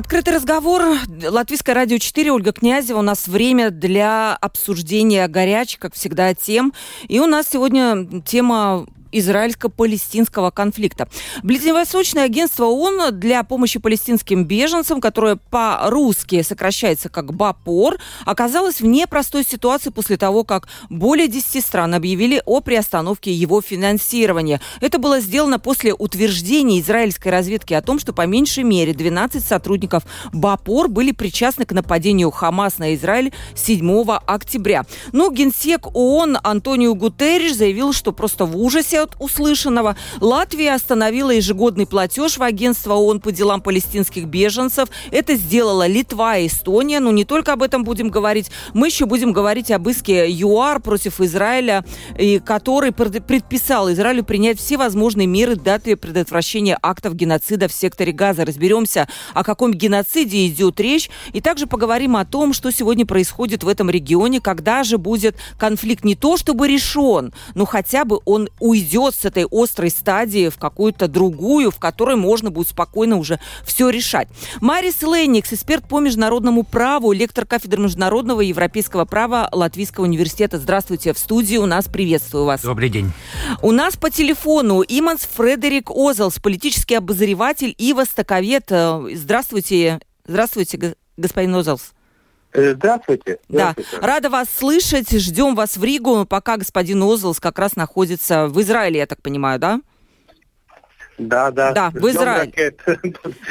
Открытый разговор. Латвийское радио 4. Ольга Князева. У нас время для обсуждения горячих, как всегда, тем. И у нас сегодня тема израильско-палестинского конфликта. Ближневосточное агентство ООН для помощи палестинским беженцам, которое по-русски сокращается как БАПОР, оказалось в непростой ситуации после того, как более 10 стран объявили о приостановке его финансирования. Это было сделано после утверждения израильской разведки о том, что по меньшей мере 12 сотрудников БАПОР были причастны к нападению Хамас на Израиль 7 октября. Но генсек ООН Антонио Гутерриш заявил, что просто в ужасе от услышанного. Латвия остановила ежегодный платеж в агентство ООН по делам палестинских беженцев. Это сделала Литва и Эстония. Но не только об этом будем говорить. Мы еще будем говорить об иске ЮАР против Израиля, и который предписал Израилю принять все возможные меры для предотвращения актов геноцида в секторе Газа. Разберемся, о каком геноциде идет речь. И также поговорим о том, что сегодня происходит в этом регионе, когда же будет конфликт не то чтобы решен, но хотя бы он уйдет перейдет с этой острой стадии в какую-то другую, в которой можно будет спокойно уже все решать. Марис Ленникс, эксперт по международному праву, лектор кафедры международного и европейского права Латвийского университета. Здравствуйте, в студии у нас приветствую вас. Добрый день. У нас по телефону Иманс Фредерик Озелс, политический обозреватель и востоковед. Здравствуйте, здравствуйте, господин Озелс. Э, здравствуйте. Здравствуйте. Да, рада вас слышать. Ждем вас в Ригу, пока господин Озлс как раз находится в Израиле, я так понимаю, да? Да, да. Да, в Израиле.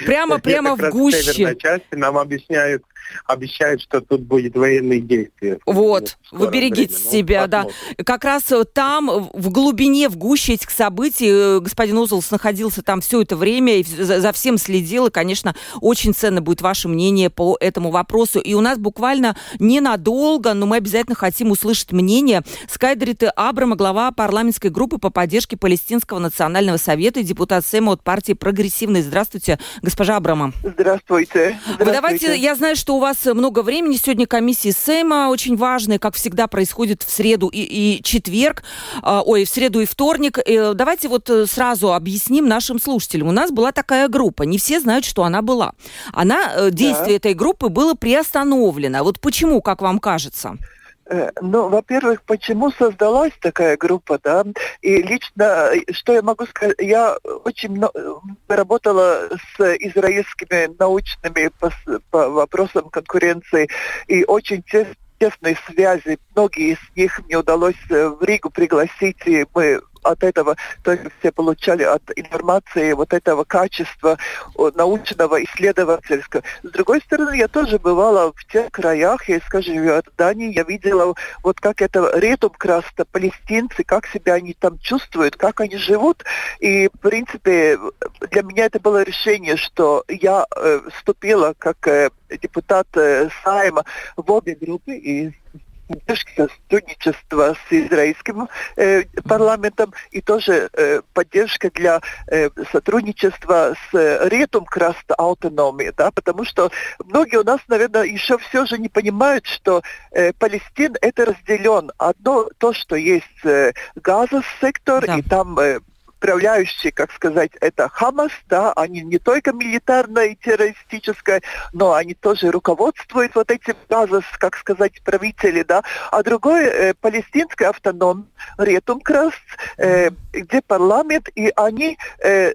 Прямо, прямо в гуще. части нам объясняют, обещают, что тут будет военные действия. Вот, вы берегите время. Ну, себя, ну, да. Как раз э, там, в глубине, в гуще этих событий, э, господин Узлс находился там все это время и за всем следил, и, конечно, очень ценно будет ваше мнение по этому вопросу. И у нас буквально ненадолго, но мы обязательно хотим услышать мнение Скайдриты Абрама, глава парламентской группы по поддержке Палестинского национального совета и депутат Сэма от партии «Прогрессивный». Здравствуйте, госпожа Абрама. Здравствуйте. Здравствуйте. Вы давайте, я знаю, что у вас много времени. Сегодня комиссии Сейма очень важные, как всегда происходит в среду и, и четверг, э, ой, в среду и вторник. Э, давайте вот э, сразу объясним нашим слушателям. У нас была такая группа, не все знают, что она была. Она, э, действие да. этой группы было приостановлено. Вот почему, как вам кажется? Э, ну, во-первых, почему создалась такая группа, да? И лично, что я могу сказать, я очень много работала с израильскими научными по, по вопросам конкуренции и очень тесной связи. Многие из них мне удалось э, в Ригу пригласить, и мы от этого только все получали от информации вот этого качества научного, исследовательского. С другой стороны, я тоже бывала в тех краях, я, скажем, в Дании, я видела вот как это ретум краста, палестинцы, как себя они там чувствуют, как они живут. И, в принципе, для меня это было решение, что я э, вступила как э, депутат э, Сайма в обе группы, и поддержки сотрудничества с израильским э, парламентом и тоже э, поддержка для э, сотрудничества с э, Ретум Краст автономии, да, потому что многие у нас, наверное, еще все же не понимают, что э, Палестин это разделен. Одно то, что есть э, Газа-сектор, да. и там э, управляющие, как сказать, это Хамас, да, они не только милитарно и террористическое, но они тоже руководствуют вот этим Газос, как сказать, правители, да, а другой э, палестинский автоном Ретум Краст, э, где парламент, и они э,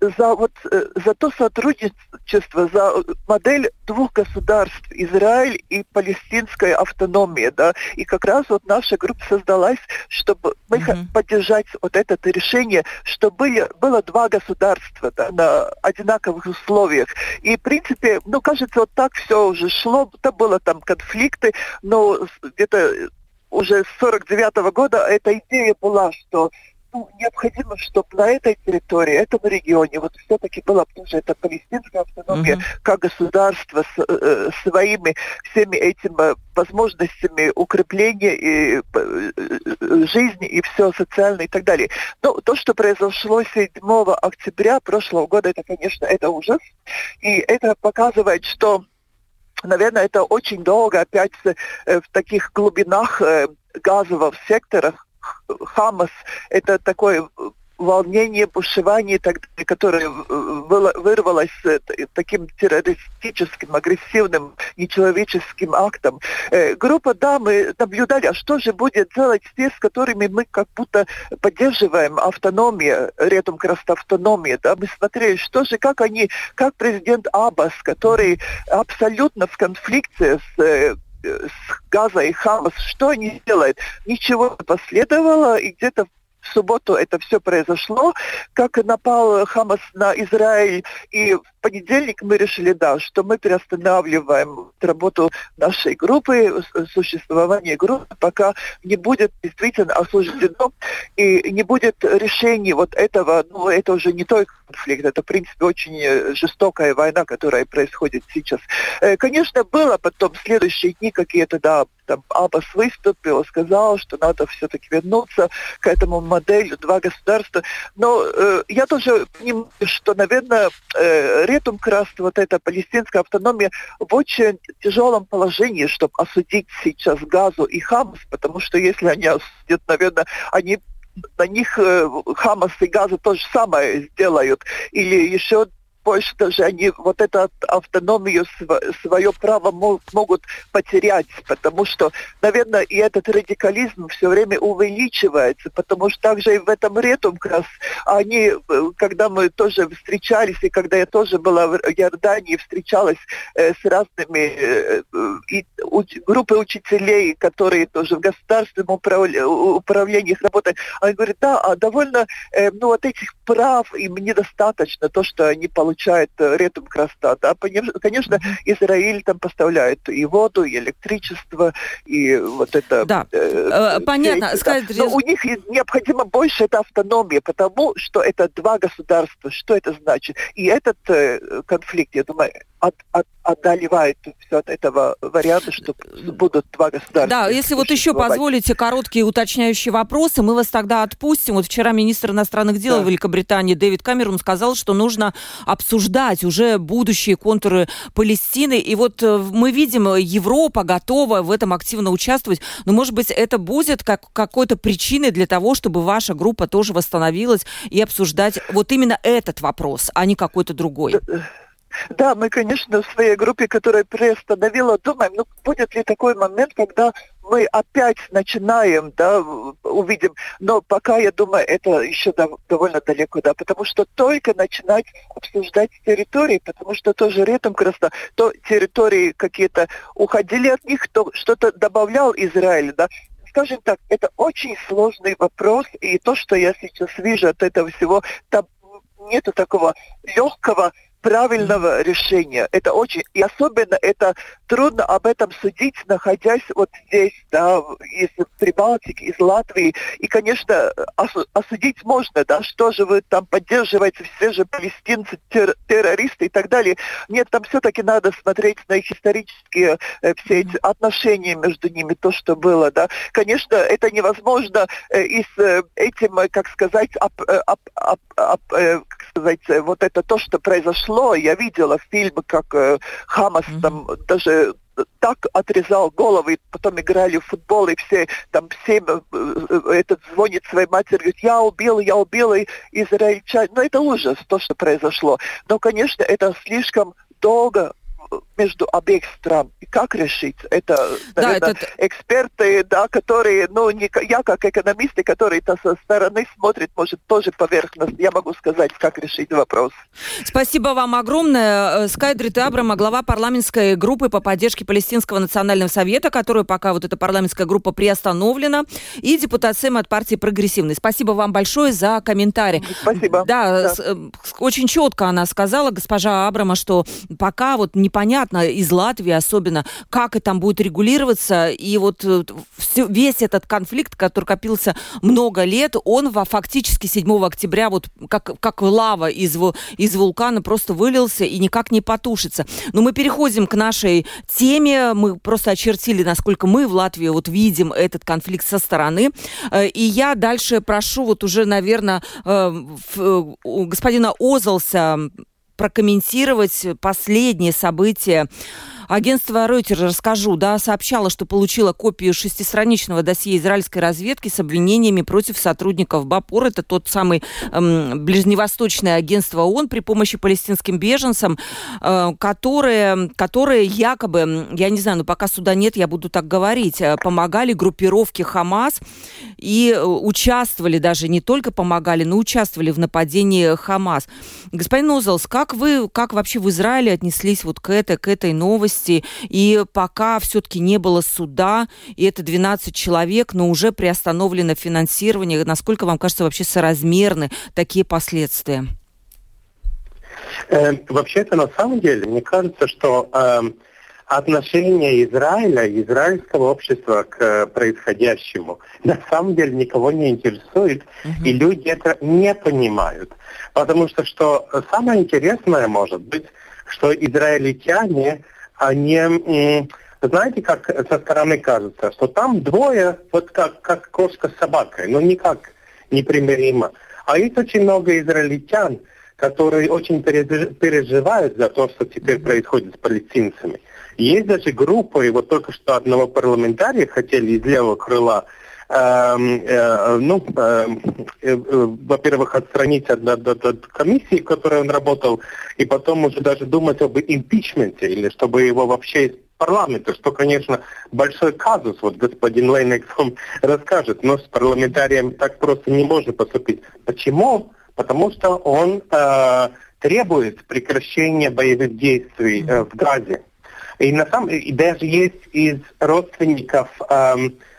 за, вот, э, за то сотрудничество, за модель двух государств, Израиль и палестинская автономия, да, и как раз вот наша группа создалась, чтобы мы mm-hmm. поддержать вот это решение, чтобы были, было два государства, да, на одинаковых условиях. И, в принципе, ну, кажется, вот так все уже шло, то было там конфликты, но где-то уже с 49 -го года эта идея была, что ну, необходимо, чтобы на этой территории, этом регионе, вот все-таки была тоже эта палестинская автономия, uh-huh. как государство с э, своими всеми этими возможностями укрепления и э, жизни и все социальное и так далее. Но то, что произошло 7 октября прошлого года, это, конечно, это ужас. И это показывает, что наверное, это очень долго опять э, в таких глубинах э, газовых секторах Хамас – это такой волнение, бушевание, которое вырвалось таким террористическим, агрессивным, нечеловеческим актом. Э, группа, да, мы наблюдали, а что же будет делать те, с которыми мы как будто поддерживаем автономию, рядом как раз автономия, да, мы смотрели, что же, как они, как президент Аббас, который абсолютно в конфликте с э, с Газа и Хамас, что они делают? Ничего не последовало, и где-то в субботу это все произошло, как напал Хамас на Израиль. И понедельник мы решили, да, что мы переостанавливаем работу нашей группы, существование группы, пока не будет действительно осуждено и не будет решения вот этого, ну, это уже не только конфликт, это, в принципе, очень жестокая война, которая происходит сейчас. Э, конечно, было потом следующие дни какие-то, да, там Аббас выступил, сказал, что надо все-таки вернуться к этому модели два государства. Но э, я тоже понимаю, что, наверное, э, Ретум Краст, вот эта палестинская автономия, в очень тяжелом положении, чтобы осудить сейчас Газу и Хамас, потому что если они осудят, наверное, они на них э, Хамас и Газа то же самое сделают. Или еще больше даже они вот эту автономию, свое право могут потерять, потому что, наверное, и этот радикализм все время увеличивается, потому что также и в этом ретум как раз они, э, когда мы тоже встречались, и когда я тоже была в Иордании, встречалась э, с разными э, и, у, группой учителей, которые тоже в государственном управля, управлении работают, они говорят, да, а довольно, э, ну, вот этих прав им недостаточно, то, что они получают получает э, ретум краста. Да? Конечно, Израиль там поставляет и воду, и электричество, и вот это... Да, э, э понятно. Эти, Сказать... да. Но у них необходимо больше это автономия, потому что это два государства. Что это значит? И этот э, конфликт, я думаю, от, от, одолевает все от этого варианта, что будут два государства. Да, если вот еще позволите короткие уточняющие вопросы, мы вас тогда отпустим. Вот вчера министр иностранных дел да. Великобритании Дэвид Камерон сказал, что нужно обсуждать уже будущие контуры Палестины. И вот э, мы видим, Европа готова в этом активно участвовать. Но, может быть, это будет как какой-то причиной для того, чтобы ваша группа тоже восстановилась и обсуждать вот именно этот вопрос, а не какой-то другой. Да, мы, конечно, в своей группе, которая приостановила, думаем, ну, будет ли такой момент, когда мы опять начинаем, да, увидим. Но пока, я думаю, это еще довольно далеко, да, потому что только начинать обсуждать территории, потому что тоже как раз то территории какие-то уходили от них, то что-то добавлял Израиль, да, скажем так, это очень сложный вопрос, и то, что я сейчас вижу от этого всего, там нету такого легкого правильного решения. Это очень, и особенно это трудно об этом судить, находясь вот здесь, да, из Прибалтики, из Латвии. И, конечно, осудить можно, да, что же вы там поддерживаете, все же палестинцы, тер террористы и так далее. Нет, там все-таки надо смотреть на их исторические э, все эти отношения между ними, то, что было, да. Конечно, это невозможно э, и с э, этим, э, как сказать, об, э, об, об, об, э, как сказать, э, вот это то, что произошло прошло. Я видела фильмы, как э, Хамас mm-hmm. там даже так отрезал головы, потом играли в футбол, и все, там, всем э, э, этот звонит своей матери, говорит, я убил, я убил израильтян. Ну, это ужас, то, что произошло. Но, конечно, это слишком долго между обеих стран. И как решить? Это, наверное, да, это... эксперты, да, которые, ну, не, я как экономист, который -то со стороны смотрит, может, тоже поверхностно, я могу сказать, как решить вопрос. Спасибо вам огромное. Э, Скайдрит Абрама, глава парламентской группы по поддержке Палестинского национального совета, которую пока вот эта парламентская группа приостановлена, и депутат Сэм от партии Прогрессивный. Спасибо вам большое за комментарий. Спасибо. Да, да. Э, очень четко она сказала, госпожа Абрама, что пока вот непонятно непонятно, из Латвии особенно, как это там будет регулироваться. И вот э, все, весь этот конфликт, который копился много лет, он во, фактически 7 октября вот как, как лава из, из вулкана просто вылился и никак не потушится. Но мы переходим к нашей теме. Мы просто очертили, насколько мы в Латвии вот видим этот конфликт со стороны. Э, и я дальше прошу вот уже, наверное, господина Озалса прокомментировать последние события Агентство Reuters, расскажу, да, сообщало, что получило копию шестистраничного досье израильской разведки с обвинениями против сотрудников БАПОР. Это тот самый эм, ближневосточное агентство ООН при помощи палестинским беженцам, э, которые, которые якобы, я не знаю, но пока суда нет, я буду так говорить, э, помогали группировке Хамас и э, участвовали даже, не только помогали, но участвовали в нападении Хамас. Господин Озелс, как вы, как вообще в Израиле отнеслись вот к этой, к этой новости? Области, и пока все-таки не было суда, и это 12 человек, но уже приостановлено финансирование. Насколько вам кажется вообще соразмерны такие последствия? Э, вообще-то на самом деле, мне кажется, что э, отношение Израиля, израильского общества к э, происходящему на самом деле никого не интересует, угу. и люди это не понимают. Потому что, что самое интересное может быть, что израильтяне они, знаете, как со стороны кажется, что там двое, вот как, как кошка с собакой, но никак непримиримо. А есть очень много израильтян, которые очень переживают за то, что теперь происходит с палестинцами. Есть даже группы, и вот только что одного парламентария хотели из левого крыла ну, эм, э, э, во-первых, отстранить от, от, от комиссии, в которой он работал, и потом уже даже думать об импичменте, или чтобы его вообще из парламента, что, конечно, большой казус, вот господин Лейнекс вам расскажет, но с парламентарием так просто не можно поступить. Почему? Потому что он э, требует прекращения боевых действий э, в Газе. И, на самом, и даже есть из родственников э,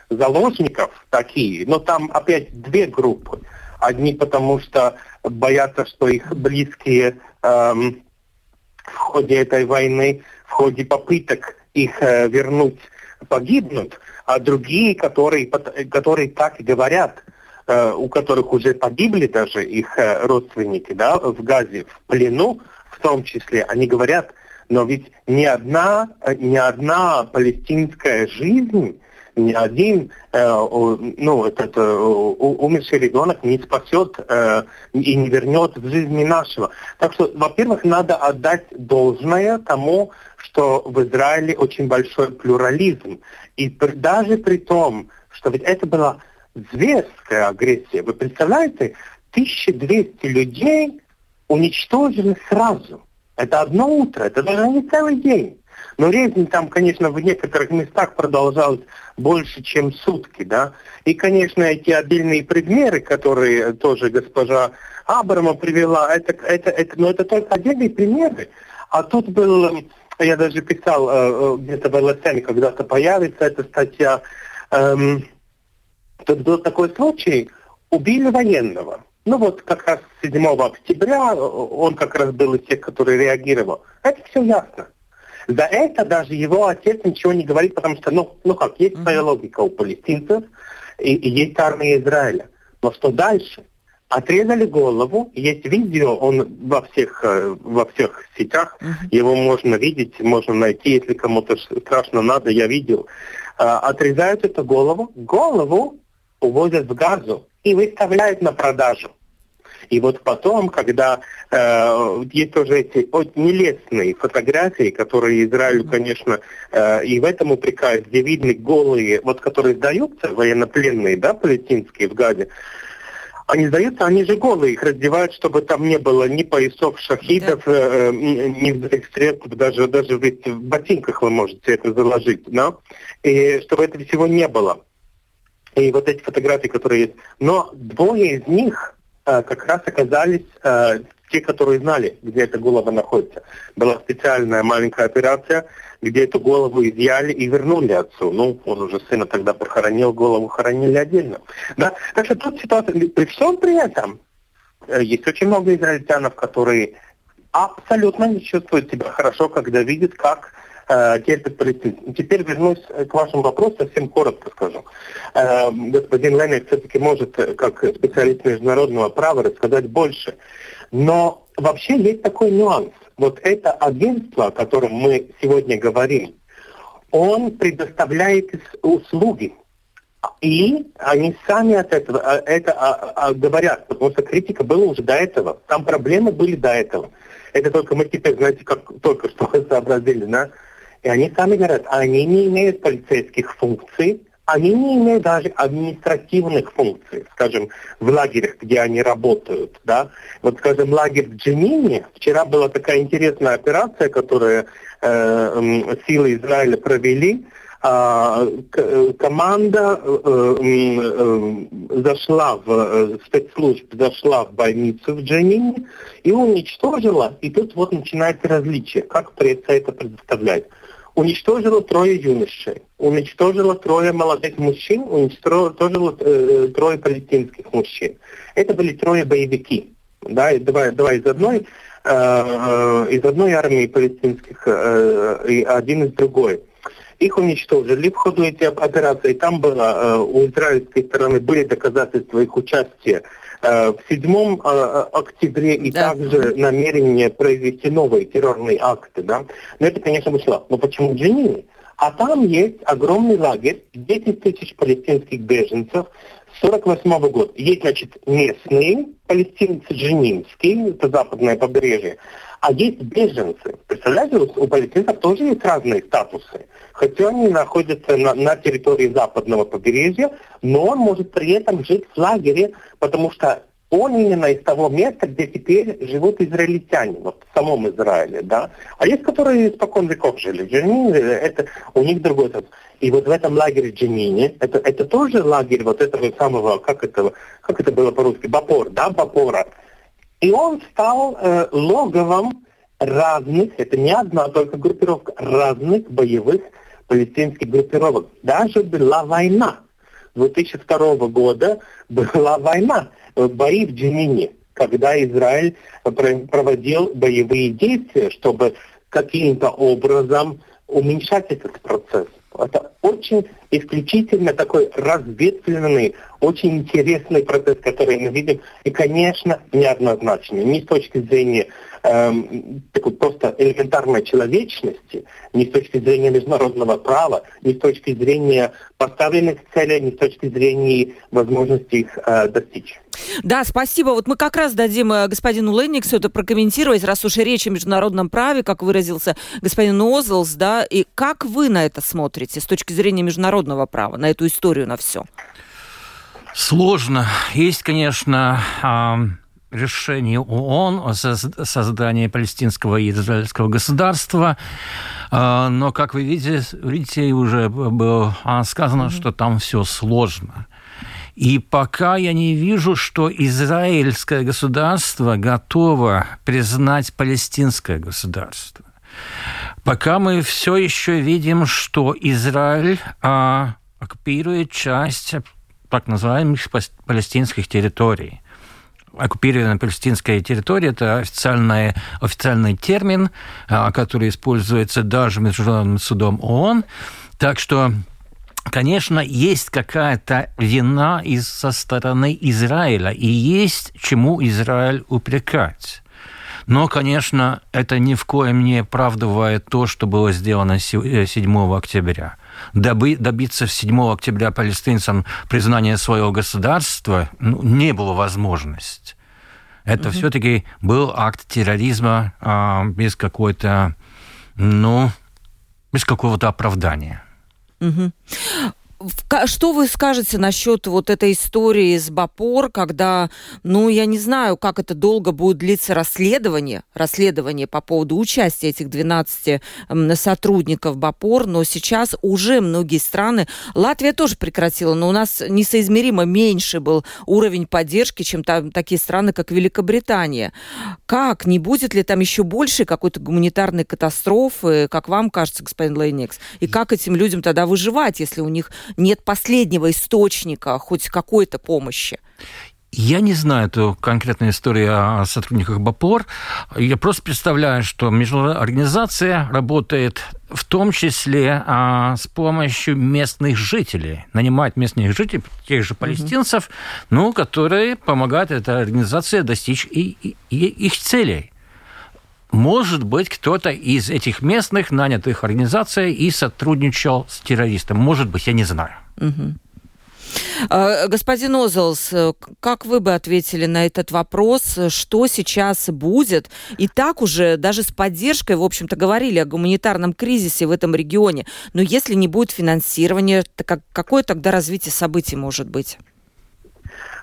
заложников такие, но там опять две группы. Одни потому что боятся, что их близкие эм, в ходе этой войны, в ходе попыток их э, вернуть, погибнут, а другие, которые, которые так говорят, э, у которых уже погибли даже их э, родственники да, в Газе, в плену в том числе, они говорят, но ведь ни одна, ни одна палестинская жизнь ни один э, ну, этот, э, умерший ребенок не спасет э, и не вернет в жизни нашего. Так что, во-первых, надо отдать должное тому, что в Израиле очень большой плюрализм. И даже при том, что ведь это была зверская агрессия. Вы представляете, 1200 людей уничтожили сразу. Это одно утро, это даже не целый день. Но резнь там, конечно, в некоторых местах продолжалась больше, чем сутки, да. И, конечно, эти отдельные примеры, которые тоже госпожа Абрама привела, это, это, это, но это только отдельные примеры. А тут был, я даже писал э, э где-то в ЛСН, когда-то появится эта статья, эм, тут был такой случай, убили военного. Ну вот как раз 7 октября он как раз был из тех, который реагировал. Это все ясно. За это даже его отец ничего не говорит, потому что, ну, ну как, есть своя логика у палестинцев, и, и есть армия Израиля. Но что дальше? Отрезали голову, есть видео, он во всех, э, во всех сетях, uh-huh. его можно видеть, можно найти, если кому-то страшно надо, я видел. А, отрезают эту голову, голову увозят в газу и выставляют на продажу. И вот потом, когда э, есть тоже эти вот, нелестные фотографии, которые Израилю, конечно, э, и в этом упрекают, где видны голые, вот которые сдаются, военнопленные, да, палестинские в Газе, они сдаются, они же голые, их раздевают, чтобы там не было ни поясов шахидов, да. э, ни взрывных средств, даже, даже ведь в ботинках вы можете это заложить, да, и чтобы этого всего не было. И вот эти фотографии, которые есть. Но двое из них, как раз оказались э, те, которые знали, где эта голова находится. Была специальная маленькая операция, где эту голову изъяли и вернули отцу. Ну, он уже сына тогда похоронил, голову хоронили отдельно. Да? Так что тут ситуация, при всем при этом, э, есть очень много израильтянов, которые абсолютно не чувствует себя хорошо, когда видит, как э, терпят палестинцы. Теперь вернусь к вашему вопросу, совсем коротко скажу. Э, господин Леник все-таки может, э, как специалист международного права, рассказать больше. Но вообще есть такой нюанс. Вот это агентство, о котором мы сегодня говорим, он предоставляет услуги. И они сами от этого это а, а, говорят, потому что критика была уже до этого. Там проблемы были до этого. Это только мы теперь, знаете, как только что сообразили, да? И они сами говорят, они не имеют полицейских функций, они не имеют даже административных функций, скажем, в лагерях, где они работают, да. Вот, скажем, лагерь в Дженине, вчера была такая интересная операция, которую э, силы Израиля провели, а, команда э, э, зашла в э, спецслужб, зашла в больницу в Дженине и уничтожила, и тут вот начинается различие, как пресса это предоставляет уничтожила трое юношей, уничтожила трое молодых мужчин, уничтожила э, трое палестинских мужчин. Это были трое боевики, да, два, два из одной, э, э, из одной армии палестинских э, и один из другой. Их уничтожили в ходу этой операции. Там было э, у израильской стороны были доказательства их участия в 7 э, октябре и да. также намерение произвести новые террорные акты. Да? Но это, конечно, вышло. Но почему Дженини? А там есть огромный лагерь, 10 тысяч палестинских беженцев, 48 года. Есть, значит, местные палестинцы дженинские, это западное побережье, а есть беженцы. Представляете, у палестинцев тоже есть разные статусы. Хотя они находятся на, на территории западного побережья, но он может при этом жить в лагере, потому что он именно из того места, где теперь живут израильтяне, вот в самом Израиле, да. А есть, которые испокон веков жили в Дженине, это у них другой статус. И вот в этом лагере Дженине, это, это тоже лагерь вот этого самого, как это, как это было по-русски, Бапор, да, Бапора. И он стал э, логовом разных, это не одна только группировка, разных боевых палестинских группировок. Даже была война. 2002 года была война, э, бои в Дженине, когда Израиль проводил боевые действия, чтобы каким-то образом уменьшать этот процесс. Это очень исключительно такой разветвленный, очень интересный процесс, который мы видим, и, конечно, неоднозначный. Ни с точки зрения эм, такой просто элементарной человечности, ни с точки зрения международного права, ни с точки зрения поставленных целей, ни с точки зрения возможности их э, достичь. Да, спасибо. Вот мы как раз дадим э, господину Ленниксу это прокомментировать, раз уж речь о международном праве, как выразился господин Озлс, да, и как вы на это смотрите с точки зрения международного права, на эту историю, на все? Сложно. Есть, конечно, решение ООН о создании палестинского и израильского государства, а, но, как вы видите, видите уже было сказано, что там все сложно. И пока я не вижу, что израильское государство готово признать палестинское государство. Пока мы все еще видим, что Израиль а, оккупирует часть так называемых палестинских территорий оккупированная палестинская территория – это официальный, официальный термин, а, который используется даже Международным судом ООН. Так что Конечно, есть какая-то вина из, со стороны Израиля, и есть чему Израиль упрекать. Но, конечно, это ни в коем не оправдывает то, что было сделано 7 э, октября доби, добиться 7 октября палестинцам признания своего государства ну, не было возможности. Это угу. все-таки был акт терроризма а, без какой-то, ну, без какого-то оправдания. Угу. Что вы скажете насчет вот этой истории с Бапор, когда, ну, я не знаю, как это долго будет длиться расследование, расследование по поводу участия этих 12 сотрудников Бапор, но сейчас уже многие страны, Латвия тоже прекратила, но у нас несоизмеримо меньше был уровень поддержки, чем там такие страны, как Великобритания. Как? Не будет ли там еще больше какой-то гуманитарной катастрофы, как вам кажется, господин Лейникс? И как этим людям тогда выживать, если у них нет последнего источника хоть какой-то помощи? Я не знаю эту конкретную историю о сотрудниках БАПОР. Я просто представляю, что международная организация работает в том числе а, с помощью местных жителей. Нанимает местных жителей, тех же палестинцев, mm-hmm. ну, которые помогают этой организации достичь и, и, и их целей. Может быть, кто-то из этих местных, нанятых организаций, и сотрудничал с террористом. Может быть, я не знаю. Угу. Господин Озелс, как вы бы ответили на этот вопрос? Что сейчас будет? И так уже даже с поддержкой, в общем-то, говорили о гуманитарном кризисе в этом регионе. Но если не будет финансирования, то какое тогда развитие событий может быть?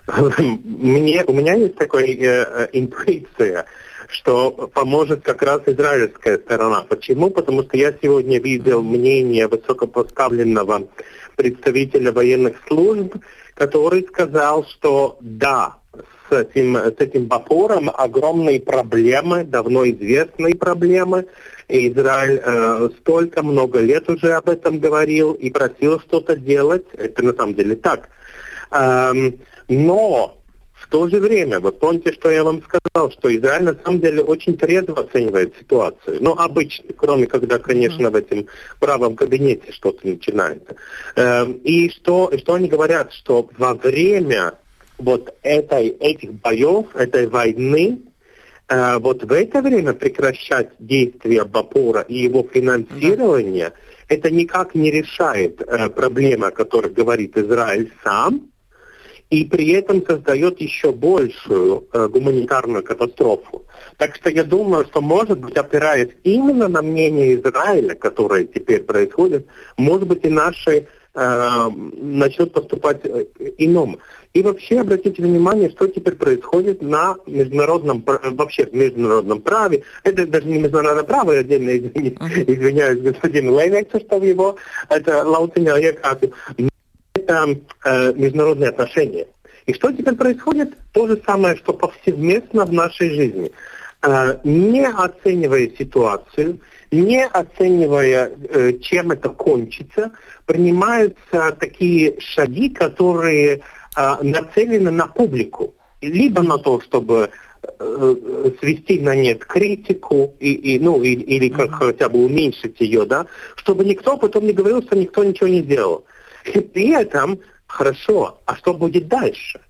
Мне, у меня есть такая э, э, интуиция, что поможет как раз израильская сторона. Почему? Потому что я сегодня видел мнение высокопоставленного представителя военных служб, который сказал, что да, с этим, с этим Бапором огромные проблемы, давно известные проблемы. И Израиль э, столько много лет уже об этом говорил и просил что-то делать. Это на самом деле так. Эм, но то же время, вы помните, что я вам сказал, что Израиль на самом деле очень трезво оценивает ситуацию. Ну, обычно, кроме когда, конечно, в этом правом кабинете что-то начинается. Эм, и что, что они говорят, что во время вот этой, этих боев, этой войны, э, вот в это время прекращать действия Бапура и его финансирование, это никак не решает э, проблемы, о которых говорит Израиль сам, и при этом создает еще большую э, гуманитарную катастрофу. Так что я думаю, что, может быть, опираясь именно на мнение Израиля, которое теперь происходит, может быть, и наши э, начнут поступать э, ином. И вообще обратите внимание, что теперь происходит на международном, вообще в международном праве. Это даже не международное право, я отдельно извиняюсь господин Лейвекса, что в его, это Лаутиня Якату это э, международные отношения. И что теперь происходит? То же самое, что повсеместно в нашей жизни. Э, не оценивая ситуацию, не оценивая, э, чем это кончится, принимаются такие шаги, которые э, нацелены на публику. Либо на то, чтобы э, свести на нет критику и, и ну и, или как хотя бы уменьшить ее, да, чтобы никто потом не говорил, что никто ничего не сделал. И при этом, хорошо, а что будет дальше?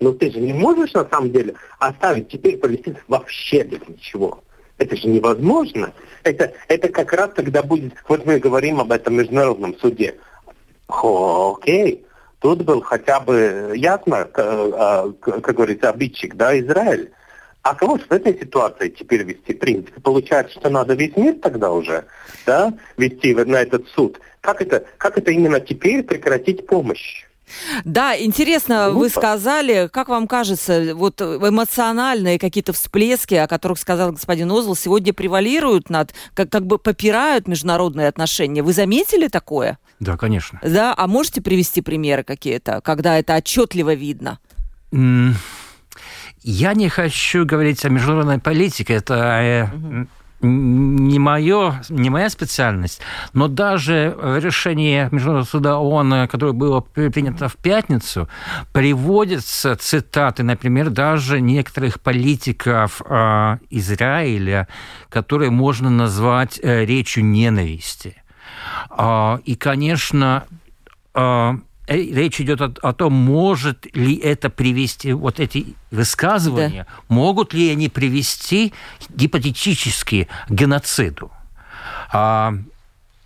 Ну ты же не можешь на самом деле оставить теперь палестинцев вообще без ничего. Это же невозможно. Это, это как раз тогда будет, вот мы говорим об этом международном суде. О, окей, тут был хотя бы ясно, как, а, как говорится, обидчик, да, Израиль. А кого же в этой ситуации теперь вести? В принципе, получается, что надо весь мир тогда уже да, вести на этот суд. Как это, как это именно теперь прекратить помощь? Да, интересно, Глупо. вы сказали, как вам кажется, вот эмоциональные какие-то всплески, о которых сказал господин Озл, сегодня превалируют над, как, как бы попирают международные отношения. Вы заметили такое? Да, конечно. Да, а можете привести примеры какие-то, когда это отчетливо видно? Mm. Я не хочу говорить о международной политике, это угу не, мое, не моя специальность, но даже решение Международного суда ООН, которое было принято в пятницу, приводятся цитаты, например, даже некоторых политиков э, Израиля, которые можно назвать э, речью ненависти. Э, и, конечно, э, речь идет о, о том, может ли это привести, вот эти высказывания, да. могут ли они привести гипотетически к геноциду. А,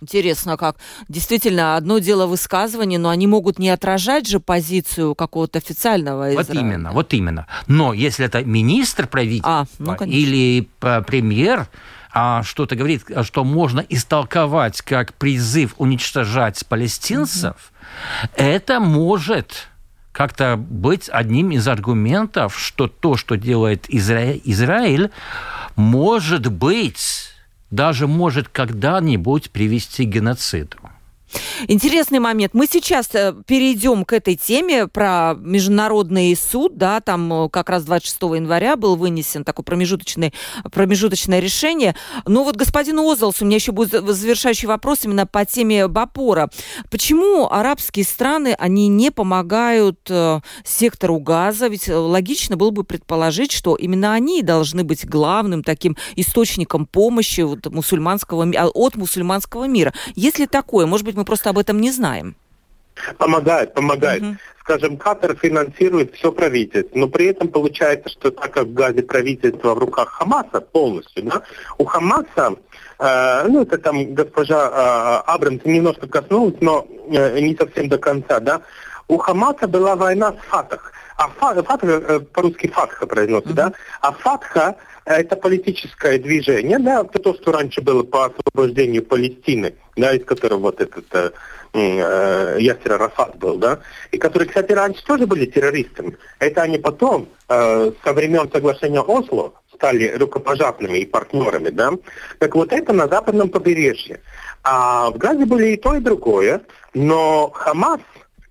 Интересно, как. Действительно, одно дело высказывания, но они могут не отражать же позицию какого-то официального Израиля. Вот именно, вот именно. Но если это министр правительства а, ну, или премьер, а что-то говорит, что можно истолковать как призыв уничтожать палестинцев. Это может как-то быть одним из аргументов, что то, что делает Изра... Израиль, может быть, даже может когда-нибудь привести к геноциду. Интересный момент. Мы сейчас э, перейдем к этой теме про международный суд, да, там э, как раз 26 января был вынесен такое промежуточное, промежуточное решение. Но вот господин Озалс, у меня еще будет завершающий вопрос именно по теме Бапора. Почему арабские страны, они не помогают э, сектору газа? Ведь логично было бы предположить, что именно они должны быть главным таким источником помощи вот, мусульманского, от мусульманского мира. Если такое, может быть, мы просто об этом не знаем. Помогает, помогает. Угу. Скажем, Катар финансирует все правительство, но при этом получается, что так как в Газе правительство в руках Хамаса полностью, да, у Хамаса, э, ну это там госпожа э, Абрамс немножко коснулась, но э, не совсем до конца, да, у Хамаса была война с Фатах, а Фатха, э, по-русски Фатха произносит, uh да, а Фатха это политическое движение, да, то, что раньше было по освобождению Палестины, да, из которого вот этот э, э, Ясер Арафат был, да, и которые, кстати, раньше тоже были террористами. Это они потом, э, со времен соглашения Осло, стали рукопожатными и партнерами, да. Так вот это на западном побережье. А в Газе были и то, и другое, но Хамас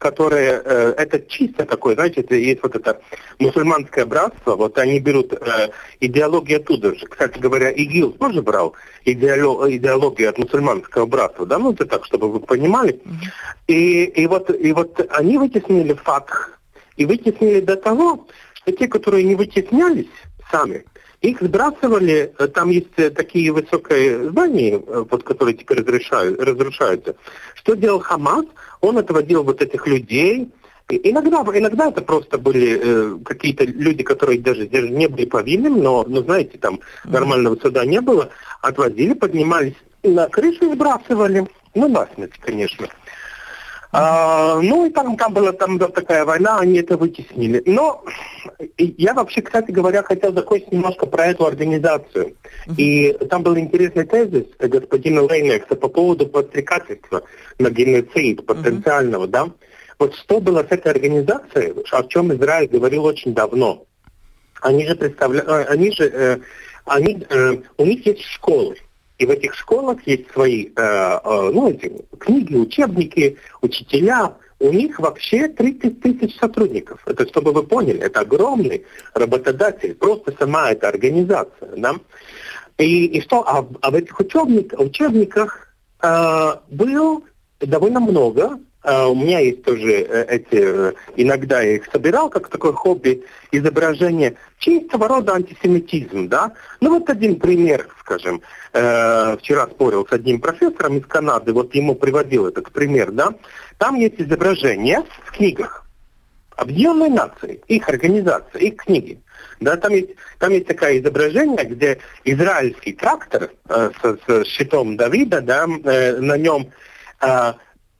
которые, э, это чисто такое, знаете, это есть вот это мусульманское братство, вот они берут э, идеологию оттуда же. Кстати говоря, ИГИЛ тоже брал идеолог, идеологию от мусульманского братства, да, ну это так, чтобы вы понимали. И, и, вот, и вот они вытеснили факт, и вытеснили до того, что те, которые не вытеснялись сами, их сбрасывали, э, там есть э, такие высокие здания, э, вот, которые теперь разрешают, разрушаются. Что делал Хамас? Он отводил вот этих людей, Иногда, иногда это просто были э, какие-то люди, которые даже, даже не были повинными, но, но, знаете, там нормального суда не было. Отвозили, поднимались на крышу и сбрасывали. Ну, насмерть, конечно. А, ну и там, там была там была такая война, они это вытеснили. Но я вообще, кстати говоря, хотел закончить немножко про эту организацию. И там был интересный тезис господина Лейнекса по поводу подстрекательства на геноцид потенциального, да. Вот что было с этой организацией, о чем Израиль говорил очень давно. Они же представляют, э, они же, э, они, э, у них есть школы. И в этих школах есть свои э, э, ну, эти, книги, учебники, учителя. У них вообще 30 тысяч сотрудников. Это чтобы вы поняли, это огромный работодатель, просто сама эта организация. Да? И, и что, а, а в этих учебник, учебниках э, был довольно много Uh, у меня есть тоже uh, эти, uh, иногда я их собирал, как такое хобби, изображение чистого рода антисемитизм, да. Ну вот один пример, скажем, вчера спорил с одним профессором из Канады, вот ему приводил этот пример, да. Там есть изображение в книгах Объединенной нации, их организация, их книги. Да, там есть, там есть такое изображение, где израильский трактор э, с, с щитом Давида, да, э, на нем э,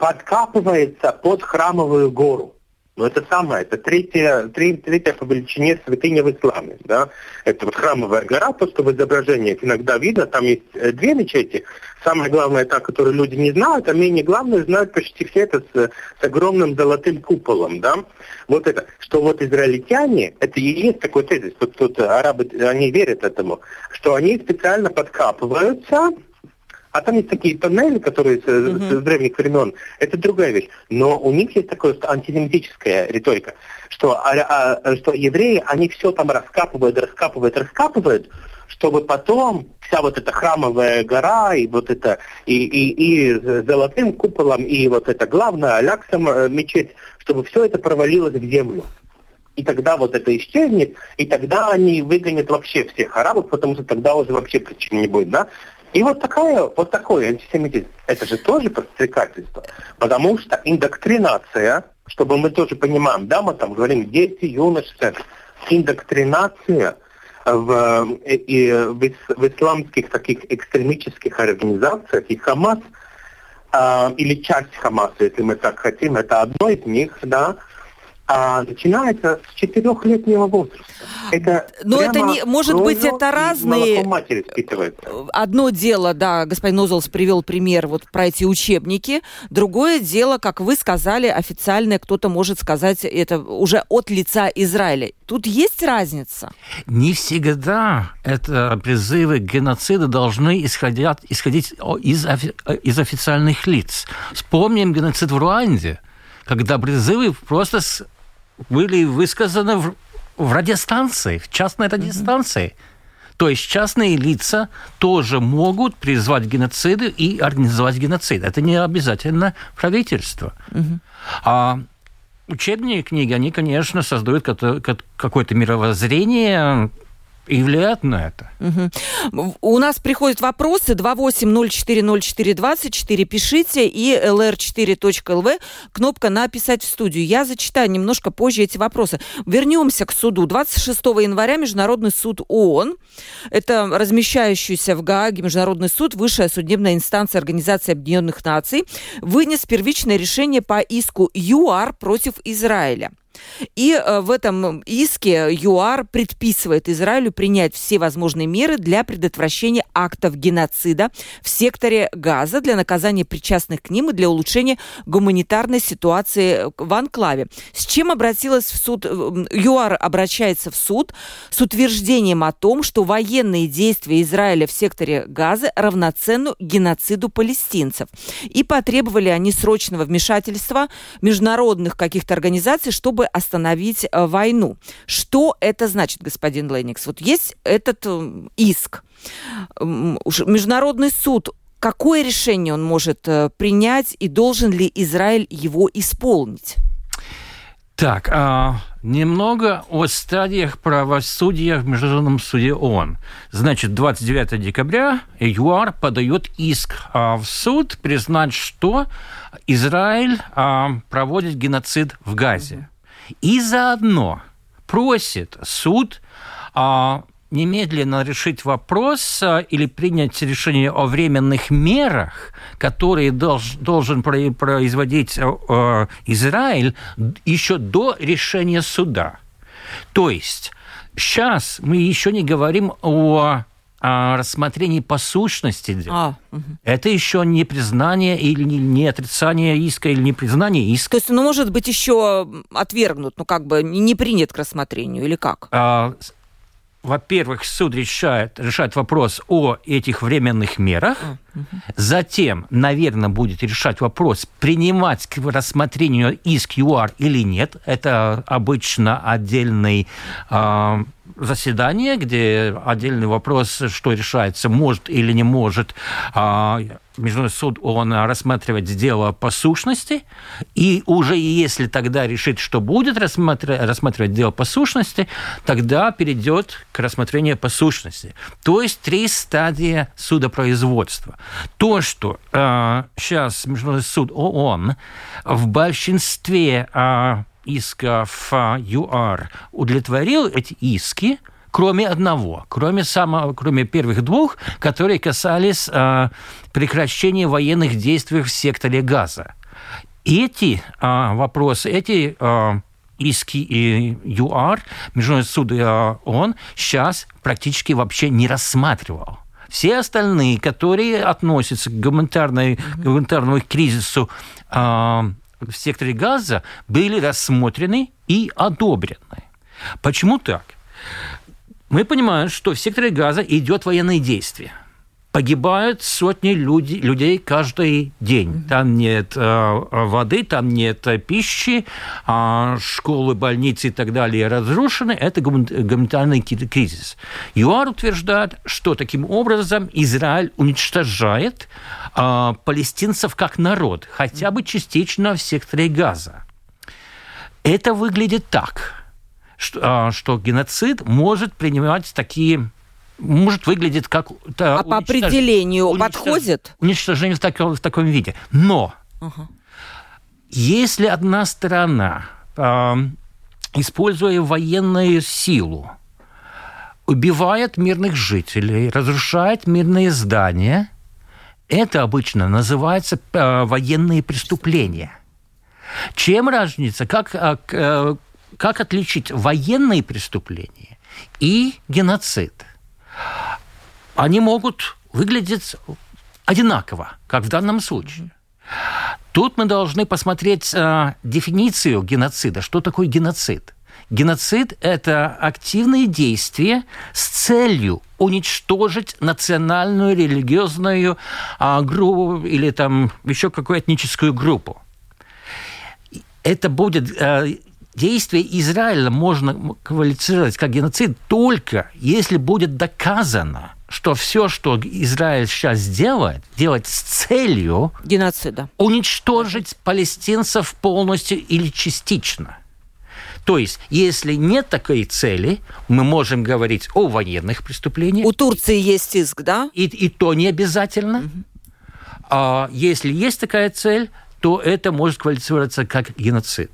подкапывается под храмовую гору. Но это самое, это третья, третья по величине святыня в исламе. Да? Это вот храмовая гора, то, что в изображениях иногда видно, там есть э, две мечети. Самое главное, та, которую люди не знают, а менее главное знают почти все это с, с огромным золотым куполом. Да? Вот это, что вот израильтяне, это и есть такой тезис, тут, тут арабы, они верят этому, что они специально подкапываются, а там есть такие тоннели, которые с, uh-huh. с древних времен. Это другая вещь. Но у них есть такая антисемитическая риторика, что, а, а, что евреи, они все там раскапывают, раскапывают, раскапывают, чтобы потом вся вот эта храмовая гора и вот это и, и, и золотым куполом и вот это главное Аляксом э, мечеть, чтобы все это провалилось в землю. И тогда вот это исчезнет, и тогда они выгонят вообще всех арабов, потому что тогда уже вообще причин не будет, да? И вот, такая, вот такой антисемитизм, это же тоже подстрекательство, потому что индоктринация, чтобы мы тоже понимаем, да, мы там говорим дети, юношество, индоктринация в, и, в, в исламских таких экстремических организациях, и Хамас, э, или часть Хамаса, если мы так хотим, это одно из них, да, а, начинается с четырехлетнего возраста. Это Но это не, может быть, это разные... матери Одно дело, да, господин Нозелс привел пример вот про эти учебники. Другое дело, как вы сказали, официальное, кто-то может сказать это уже от лица Израиля. Тут есть разница? Не всегда это призывы к геноциду должны исходить, исходить из, из официальных лиц. Вспомним геноцид в Руанде, когда призывы просто были высказаны в, в радиостанции, в частной радиостанции. Mm-hmm. То есть частные лица тоже могут призвать геноциды и организовать геноцид. Это не обязательно правительство. Mm-hmm. А учебные книги, они, конечно, создают какое-то мировоззрение, и влияет на это. Угу. У нас приходят вопросы 28040424, пишите, и lr4.lv, кнопка «Написать в студию». Я зачитаю немножко позже эти вопросы. Вернемся к суду. 26 января Международный суд ООН, это размещающийся в Гааге Международный суд, высшая судебная инстанция Организации Объединенных Наций, вынес первичное решение по иску ЮАР против Израиля. И э, в этом иске ЮАР предписывает Израилю принять все возможные меры для предотвращения актов геноцида в секторе Газа, для наказания причастных к ним и для улучшения гуманитарной ситуации в анклаве. С чем обратилась в суд? Э, ЮАР обращается в суд с утверждением о том, что военные действия Израиля в секторе Газа равноценны геноциду палестинцев. И потребовали они срочного вмешательства международных каких-то организаций, чтобы чтобы остановить э, войну. Что это значит, господин Леникс? Вот есть этот э, иск. Международный суд какое решение он может э, принять и должен ли Израиль его исполнить? Так, а, немного о стадиях правосудия в Международном суде ООН. Значит, 29 декабря ЮАР подает иск а, в суд признать, что Израиль а, проводит геноцид в Газе и заодно просит суд а, немедленно решить вопрос а, или принять решение о временных мерах, которые долж, должен производить а, Израиль еще до решения суда. То есть сейчас мы еще не говорим о о рассмотрении по сущности дел. А, угу. Это еще не признание или не отрицание иска, или не признание иска. То есть, ну, может быть, еще отвергнут, ну, как бы не принят к рассмотрению, или как? А, во-первых, суд решает, решает вопрос о этих временных мерах. Угу. Затем, наверное, будет решать вопрос, принимать к рассмотрению иск ЮАР или нет. Это обычно отдельный э, заседание, где отдельный вопрос, что решается, может или не может а, Международный суд он рассматривать дело по сущности, и уже если тогда решит, что будет рассматривать, рассматривать дело по сущности, тогда перейдет к рассмотрению по сущности. То есть три стадии судопроизводства. То, что э, сейчас Международный суд ООН в большинстве э, исков ЮАР удовлетворил эти иски, кроме одного, кроме, самого, кроме первых двух, которые касались э, прекращения военных действий в секторе Газа. Эти э, вопросы, эти э, иски и ЮАР, Международный суд и ООН, сейчас практически вообще не рассматривал. Все остальные, которые относятся к гуманитарной, гуманитарному кризису э, в секторе газа были рассмотрены и одобрены. Почему так? Мы понимаем, что в секторе газа идет военное действие погибают сотни люди, людей каждый день. Там нет э, воды, там нет пищи, э, школы, больницы и так далее разрушены. Это гуманитарный кризис. ЮАР утверждает, что таким образом Израиль уничтожает э, палестинцев как народ, хотя бы частично в секторе Газа. Это выглядит так, что, э, что геноцид может принимать такие может выглядеть как... Да, а по определению уничтож... подходит? Уничтожение в таком, в таком виде. Но угу. если одна сторона, э, используя военную силу, убивает мирных жителей, разрушает мирные здания, это обычно называется э, военные преступления. Чем разница? Как, а, э, как отличить военные преступления и геноцид? Они могут выглядеть одинаково, как в данном случае. Тут мы должны посмотреть э, дефиницию геноцида. Что такое геноцид? Геноцид – это активные действия с целью уничтожить национальную, религиозную а, группу или там еще какую этническую группу. Это будет а, действие Израиля можно квалифицировать как геноцид только если будет доказано, что все, что Израиль сейчас делает, делает с целью геноцида уничтожить палестинцев полностью или частично. То есть, если нет такой цели, мы можем говорить о военных преступлениях. У Турции есть иск, да? И, и то не обязательно. Угу. А если есть такая цель, то это может квалифицироваться как геноцид.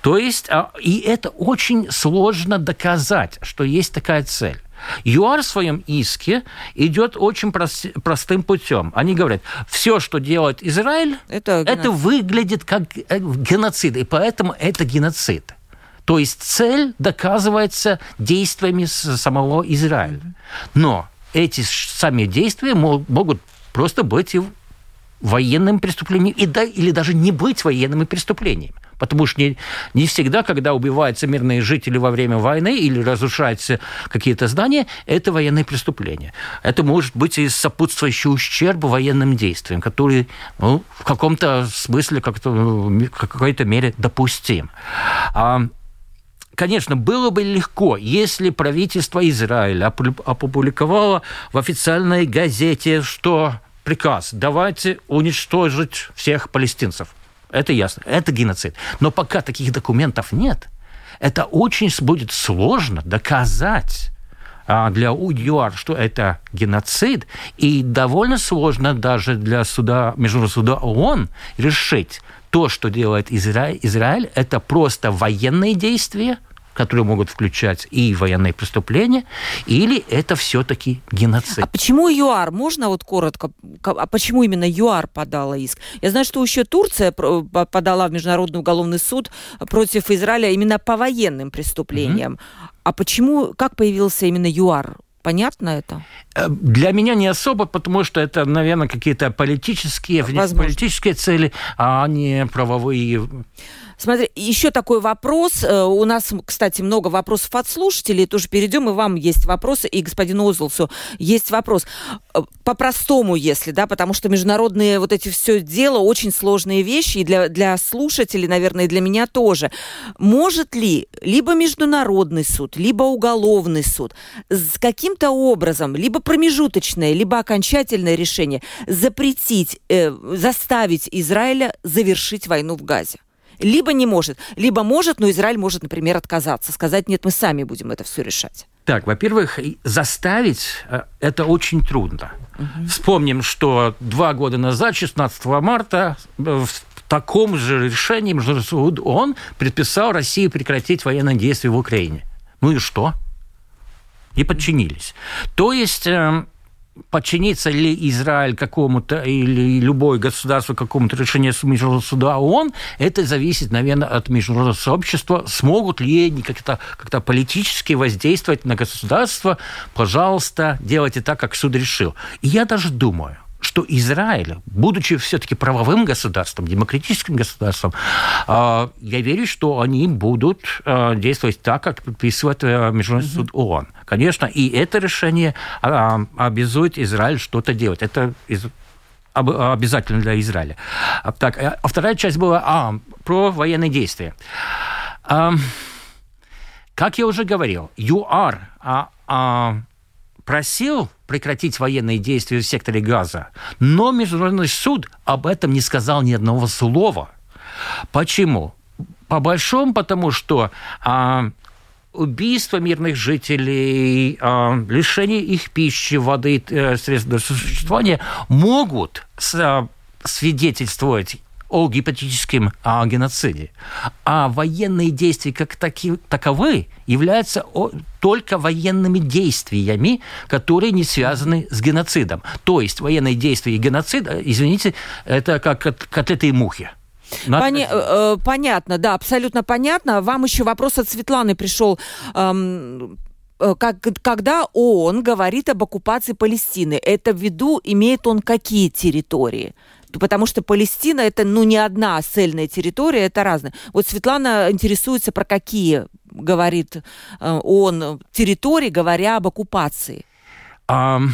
То есть, а, и это очень сложно доказать, что есть такая цель. ЮАР в своем иске идет очень прост, простым путем. Они говорят, все, что делает Израиль, это, это выглядит как э, геноцид, и поэтому это геноцид. То есть цель доказывается действиями самого Израиля. Но эти сами действия могут просто быть и военным преступлением, и да, или даже не быть военными преступлениями. Потому что не, не всегда, когда убиваются мирные жители во время войны или разрушаются какие-то здания, это военные преступления. Это может быть и сопутствующий ущерб военным действиям, который ну, в каком-то смысле, как-то, в какой-то мере допустим. А Конечно, было бы легко, если правительство Израиля опубликовало в официальной газете, что приказ давайте уничтожить всех палестинцев. Это ясно. Это геноцид. Но пока таких документов нет, это очень будет сложно доказать а, для ЮАР, что это геноцид, и довольно сложно даже для суда, Международного суда ООН решить, то, что делает Израиль, Израиль это просто военные действия, которые могут включать и военные преступления, или это все-таки геноцид. А почему ЮАР? Можно вот коротко? А почему именно ЮАР подала иск? Я знаю, что еще Турция подала в Международный уголовный суд против Израиля именно по военным преступлениям. Mm-hmm. А почему, как появился именно ЮАР? Понятно это? Э, для меня не особо, потому что это, наверное, какие-то политические, политические цели, а не правовые. Смотри, еще такой вопрос. Э, у нас, кстати, много вопросов от слушателей. Тоже перейдем, и вам есть вопросы, и господину Озлсу есть вопрос. Э, по-простому, если, да, потому что международные вот эти все дело очень сложные вещи, и для, для слушателей, наверное, и для меня тоже. Может ли либо международный суд, либо уголовный суд с каким-то образом, либо промежуточное, либо окончательное решение запретить, э, заставить Израиля завершить войну в Газе? Либо не может, либо может, но Израиль может, например, отказаться, сказать, нет, мы сами будем это все решать. Так, во-первых, заставить э, это очень трудно. Угу. Вспомним, что два года назад, 16 марта, э, в таком же решении Международный ООН предписал России прекратить военные действия в Украине. Ну и что? Не подчинились. То есть эм, подчинится ли Израиль какому-то или любое государство какому-то решению Международного суда ООН, это зависит, наверное, от международного сообщества. Смогут ли они как-то как политически воздействовать на государство? Пожалуйста, делайте так, как суд решил. И я даже думаю, что Израиль, будучи все-таки правовым государством, демократическим государством, а, я верю, что они будут а, действовать так, как предписывает э, Международный суд ООН. Конечно, и это решение а, обязует Израиль что-то делать. Это обязательно для Израиля. Так, э, а вторая часть была а, про военные действия. Как я уже говорил, ЮАР а, а, просил прекратить военные действия в секторе Газа, но Международный суд об этом не сказал ни одного слова. Почему? По большому, потому что а, убийство мирных жителей, а, лишение их пищи, воды, э, средств для существования могут свидетельствовать о гипотетическом о геноциде. А военные действия как таки, таковы являются о, только военными действиями, которые не связаны с геноцидом. То есть военные действия и геноцид, э, извините, это как котлеты и мухи. Поня- э, понятно, да, абсолютно понятно. Вам еще вопрос от Светланы пришел. Эм, как, когда ООН говорит об оккупации Палестины, это в виду имеет он какие территории? Потому что Палестина это ну не одна цельная территория, это разное. Вот Светлана интересуется про какие говорит э, он территории, говоря об оккупации. Um...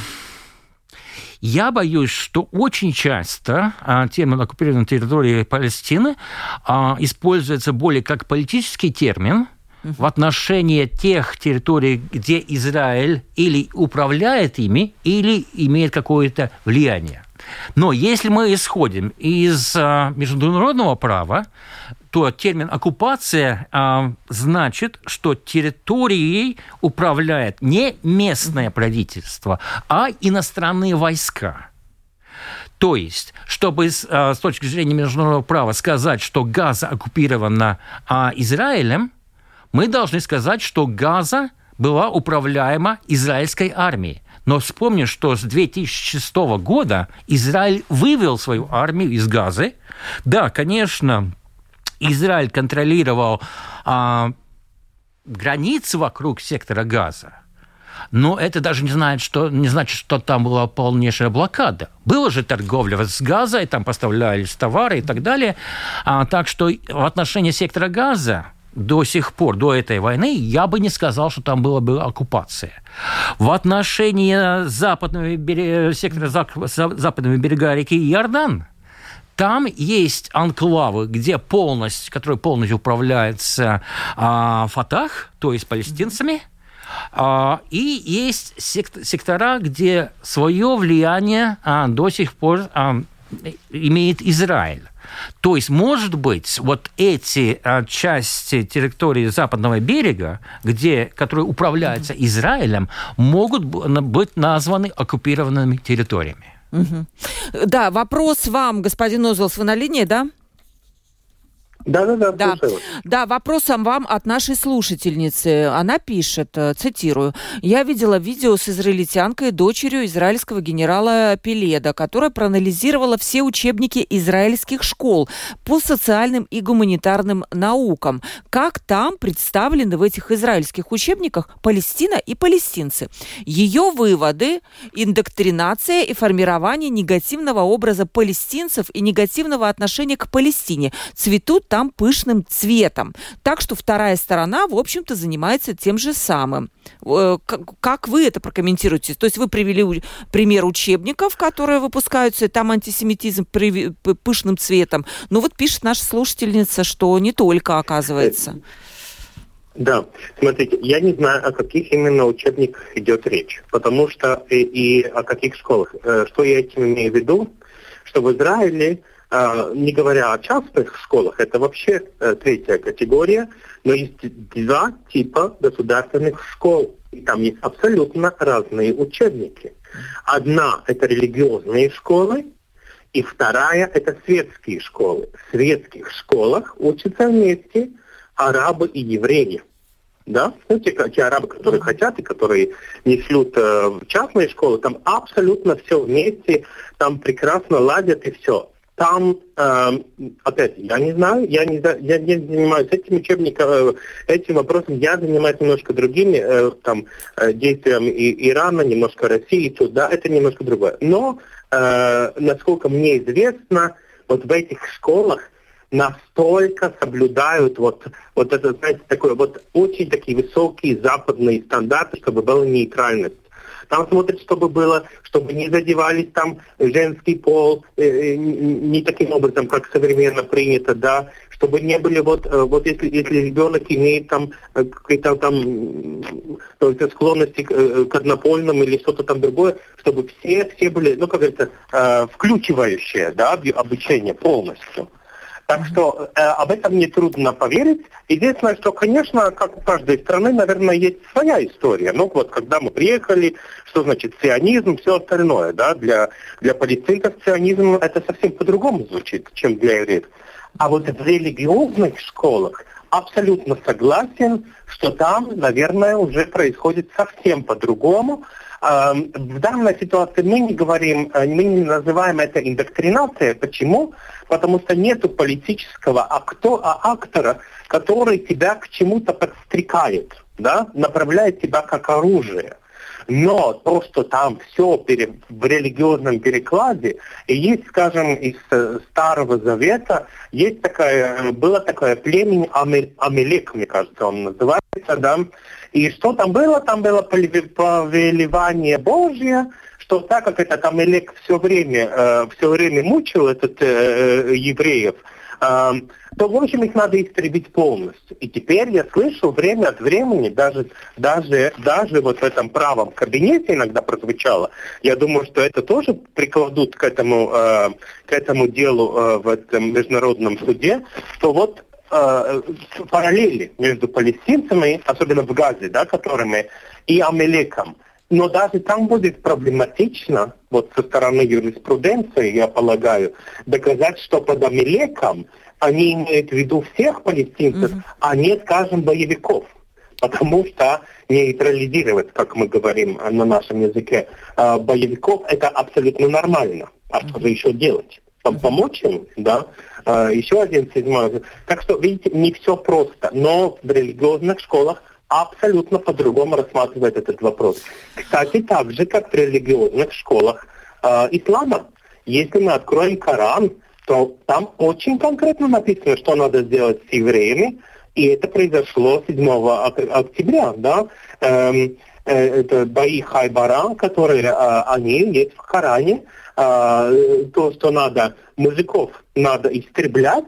Я боюсь, что очень часто а, термин оккупированной территории Палестины а, используется более как политический термин, в отношении тех территорий, где Израиль или управляет ими, или имеет какое-то влияние. Но если мы исходим из а, международного права, то термин оккупация а, значит, что территорией управляет не местное правительство, а иностранные войска. То есть, чтобы с, а, с точки зрения международного права сказать, что Газа оккупирована а, Израилем, мы должны сказать, что Газа была управляема израильской армией. Но вспомни, что с 2006 года Израиль вывел свою армию из Газы. Да, конечно, Израиль контролировал а, границы вокруг сектора Газа. Но это даже не, знает, что, не значит, что там была полнейшая блокада. Была же торговля с Газой, там поставлялись товары и так далее. А, так что в отношении сектора Газа до сих пор, до этой войны, я бы не сказал, что там была бы оккупация. В отношении западного берега, сектора западного берега реки Иордан, там есть анклавы, где полностью, которые полностью управляются а, Фатах, то есть палестинцами, а, и есть сектора, где свое влияние а, до сих пор а, имеет Израиль. То есть, может быть, вот эти а, части территории западного берега, где, которые управляются Израилем, могут быть названы оккупированными территориями. Угу. Да, вопрос вам, господин Озвелс, вы на линии, да? Да, да, да, да. Да, вопросом вам от нашей слушательницы. Она пишет, э, цитирую, «Я видела видео с израильтянкой, дочерью израильского генерала Пеледа, которая проанализировала все учебники израильских школ по социальным и гуманитарным наукам. Как там представлены в этих израильских учебниках Палестина и палестинцы? Ее выводы – индоктринация и формирование негативного образа палестинцев и негативного отношения к Палестине цветут там пышным цветом. Так что вторая сторона, в общем-то, занимается тем же самым. Э, как вы это прокомментируете? То есть вы привели пример учебников, которые выпускаются, и там антисемитизм пышным цветом. Но вот пишет наша слушательница, что не только, оказывается. Да, смотрите, я не знаю, о каких именно учебниках идет речь, потому что и, и о каких школах. Э, что я этим имею в виду? Что в Израиле не говоря о частных школах, это вообще э, третья категория, но есть два типа государственных школ. И там есть абсолютно разные учебники. Одна – это религиозные школы, и вторая – это светские школы. В светских школах учатся вместе арабы и евреи. Да? Ну, те, те арабы, которые хотят и которые не шлют э, в частные школы, там абсолютно все вместе, там прекрасно ладят и все. Там, э, опять, я не знаю, я не, я не занимаюсь этим учебником, э, этим вопросом, я занимаюсь немножко другими э, там, э, действиями Ирана, немножко России, туда, это немножко другое. Но, насколько мне известно, вот в этих школах настолько соблюдают вот, вот это, знаете, такой вот очень такие высокие западные стандарты, чтобы была нейтральность. Там смотрят, чтобы было, чтобы не задевались там женский пол э, э не таким образом, как современно принято, да, чтобы не были вот, э, вот если, если ребенок имеет там э, какие-то там то склонности к однопольным или что-то там другое, чтобы все, все были, ну, как говорится, включивающие, да, обучение полностью. Так что э, об этом не трудно поверить. Единственное, что, конечно, как у каждой страны, наверное, есть своя история. Ну вот, когда мы приехали, что значит сионизм, все остальное, да, для, для палестинцев сионизм это совсем по-другому звучит, чем для евреев. А вот в религиозных школах абсолютно согласен, что там, наверное, уже происходит совсем по-другому. В данной ситуации мы не говорим, мы не называем это индоктринацией. Почему? Потому что нет политического акто, актора, который тебя к чему-то подстрекает, да? направляет тебя как оружие. Но то, что там все пере, в религиозном перекладе, и есть, скажем, из э, Старого Завета, есть такая, было такое племя Амелек, мне кажется, он называется, да, и что там было? Там было повелевание Божье, что так как этот Амелек все время, э, все время мучил этот, э, евреев, то, в общем, их надо истребить полностью. И теперь я слышу время от времени, даже, даже, даже вот в этом правом кабинете иногда прозвучало, я думаю, что это тоже прикладут к этому, э, к этому делу э, в этом международном суде, что вот э, параллели между палестинцами, особенно в Газе, да, которыми, и Амелеком. Но даже там будет проблематично, вот со стороны юриспруденции, я полагаю, доказать, что под Амелеком они имеют в виду всех палестинцев, mm-hmm. а не, скажем, боевиков. Потому что нейтрализировать, как мы говорим на нашем языке, а, боевиков, это абсолютно нормально. А что же еще делать? помочь им, да, еще один седьмой. Так что, видите, не все просто. Но в религиозных школах абсолютно по-другому рассматривает этот вопрос. Кстати, так же, как в религиозных школах э, ислама. Если мы откроем Коран, то там очень конкретно написано, что надо сделать с евреями, и это произошло 7 октября, да, эм, э, это бои Хайбара, которые э, они есть в Коране, э, то, что надо мужиков надо истреблять,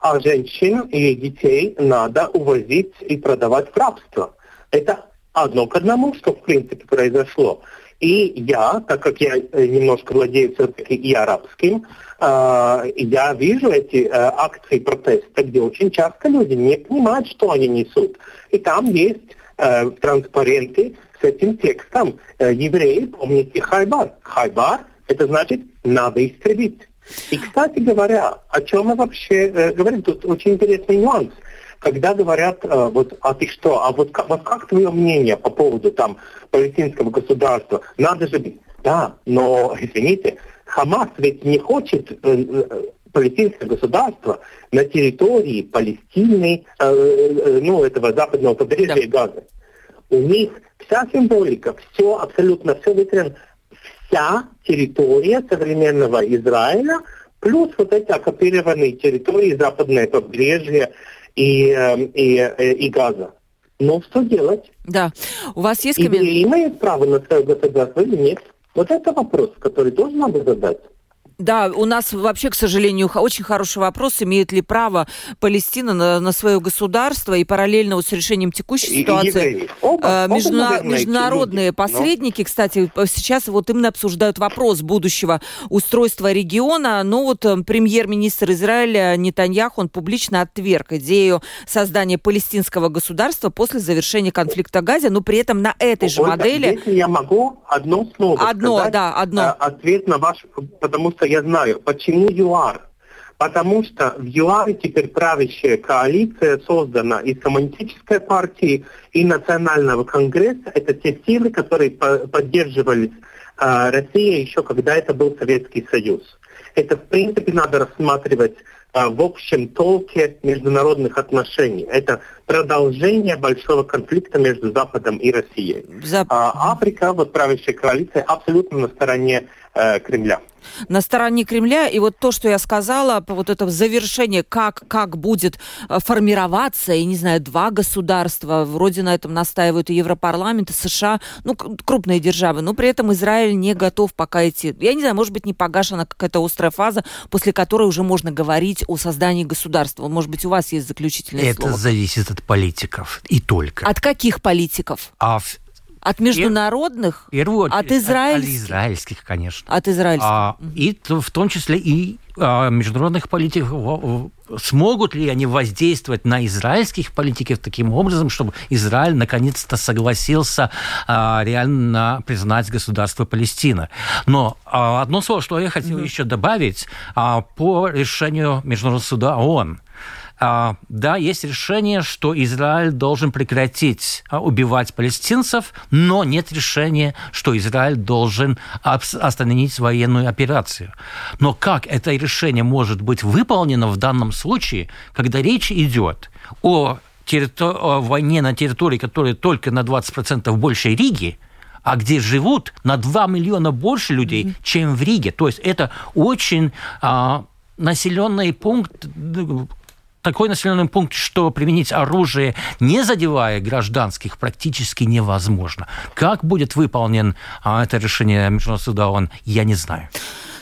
а женщин и детей надо увозить и продавать в рабство. Это одно к одному, что в принципе произошло. И я, так как я э, немножко владею все-таки и арабским, э, я вижу эти э, акции протеста, где очень часто люди не понимают, что они несут. И там есть э, транспаренты с этим текстом. Э, евреи, помните Хайбар. Хайбар – это значит «надо истребить». И, кстати говоря, о чем мы вообще э, говорим, тут очень интересный нюанс. Когда говорят, э, вот, а ты что, а вот, вот как твое мнение по поводу там палестинского государства? Надо же быть. Да, но, извините, Хамас ведь не хочет э, э, палестинское государство на территории Палестины, э, э, ну, этого западного побережья да. Газа. У них вся символика, все, абсолютно все вытрясено вся территория современного Израиля, плюс вот эти оккупированные территории, западное побережье и, эм, и, и, э, и Газа. Но что делать? Да. У вас есть комментарий? Евреи имеют право на свое государство или нет? Вот это вопрос, который тоже надо задать. Да, у нас вообще, к сожалению, очень хороший вопрос, имеет ли право Палестина на, на свое государство и параллельно вот с решением текущей ситуации. Оба, э, междуна, оба международные люди, посредники, но... кстати, сейчас вот именно обсуждают вопрос будущего устройства региона. Но вот э, премьер-министр Израиля Нетаньяху, он публично отверг идею создания палестинского государства после завершения конфликта Газе, но при этом на этой же Ольга, модели... Если я могу одно слово Одно, сказать, да, одно. Э, ответ на ваш... Потому что я знаю. Почему ЮАР? Потому что в ЮАРе теперь правящая коалиция создана из коммунистической партии и Национального конгресса. Это те силы, которые поддерживали э, Россия еще когда это был Советский Союз. Это, в принципе, надо рассматривать э, в общем толке международных отношений. Это продолжение большого конфликта между Западом и Россией. Зап... А Африка, вот правящая коалиция, абсолютно на стороне э, Кремля на стороне Кремля. И вот то, что я сказала, вот это завершение, как, как будет э, формироваться, и не знаю, два государства, вроде на этом настаивают и Европарламент, и США, ну, крупные державы, но при этом Израиль не готов пока идти. Я не знаю, может быть, не погашена какая-то острая фаза, после которой уже можно говорить о создании государства. Может быть, у вас есть заключительное это слово? Это зависит от политиков и только. От каких политиков? А от международных? Первую, от израильских? От израильских, конечно. От израильских. А, и в том числе и а, международных политиков. Смогут ли они воздействовать на израильских политиков таким образом, чтобы Израиль наконец-то согласился а, реально признать государство Палестина? Но а, одно слово, что я хотел mm-hmm. еще добавить а, по решению Международного суда ООН. А, да, есть решение, что Израиль должен прекратить а, убивать палестинцев, но нет решения, что Израиль должен остановить военную операцию. Но как это решение может быть выполнено в данном случае, когда речь идет о, территор... о войне на территории, которая только на 20% больше Риги, а где живут на 2 миллиона больше людей, mm-hmm. чем в Риге. То есть это очень а, населенный пункт, такой населенный пункт, что применить оружие, не задевая гражданских, практически невозможно. Как будет выполнен а, это решение Международного суда ООН, я не знаю.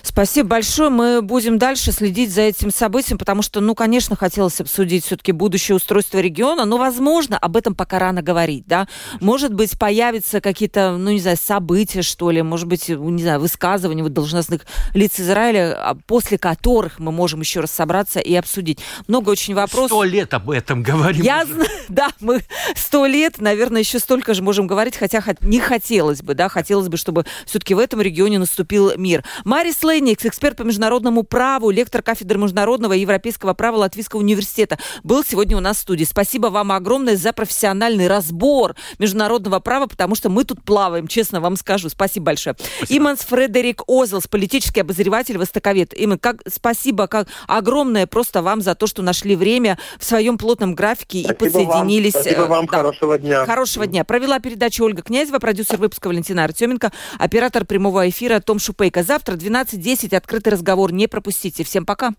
Спасибо большое. Мы будем дальше следить за этим событием, потому что, ну, конечно, хотелось обсудить все-таки будущее устройство региона, но, возможно, об этом пока рано говорить, да. Может быть, появятся какие-то, ну, не знаю, события, что ли, может быть, не знаю, высказывания должностных лиц Израиля, а после которых мы можем еще раз собраться и обсудить. Много очень вопросов. Сто лет об этом говорим. Я знаю, да, мы сто лет, наверное, еще столько же можем говорить, хотя не хотелось бы, да, хотелось бы, чтобы все-таки в этом регионе наступил мир. Марис Лей Леникс, эксперт по международному праву, лектор кафедры международного и европейского права Латвийского университета, был сегодня у нас в студии. Спасибо вам огромное за профессиональный разбор международного права, потому что мы тут плаваем, честно вам скажу. Спасибо большое. Спасибо. Иманс Фредерик Озелс, политический обозреватель, востоковед. Иман, как, спасибо как огромное просто вам за то, что нашли время в своем плотном графике спасибо и подсоединились. Вам. Спасибо вам, да. хорошего дня. Хорошего дня. Провела передачу Ольга Князева, продюсер выпуска Валентина Артеменко, оператор прямого эфира Том Шупейко. Завтра 12 10 открытый разговор не пропустите. Всем пока.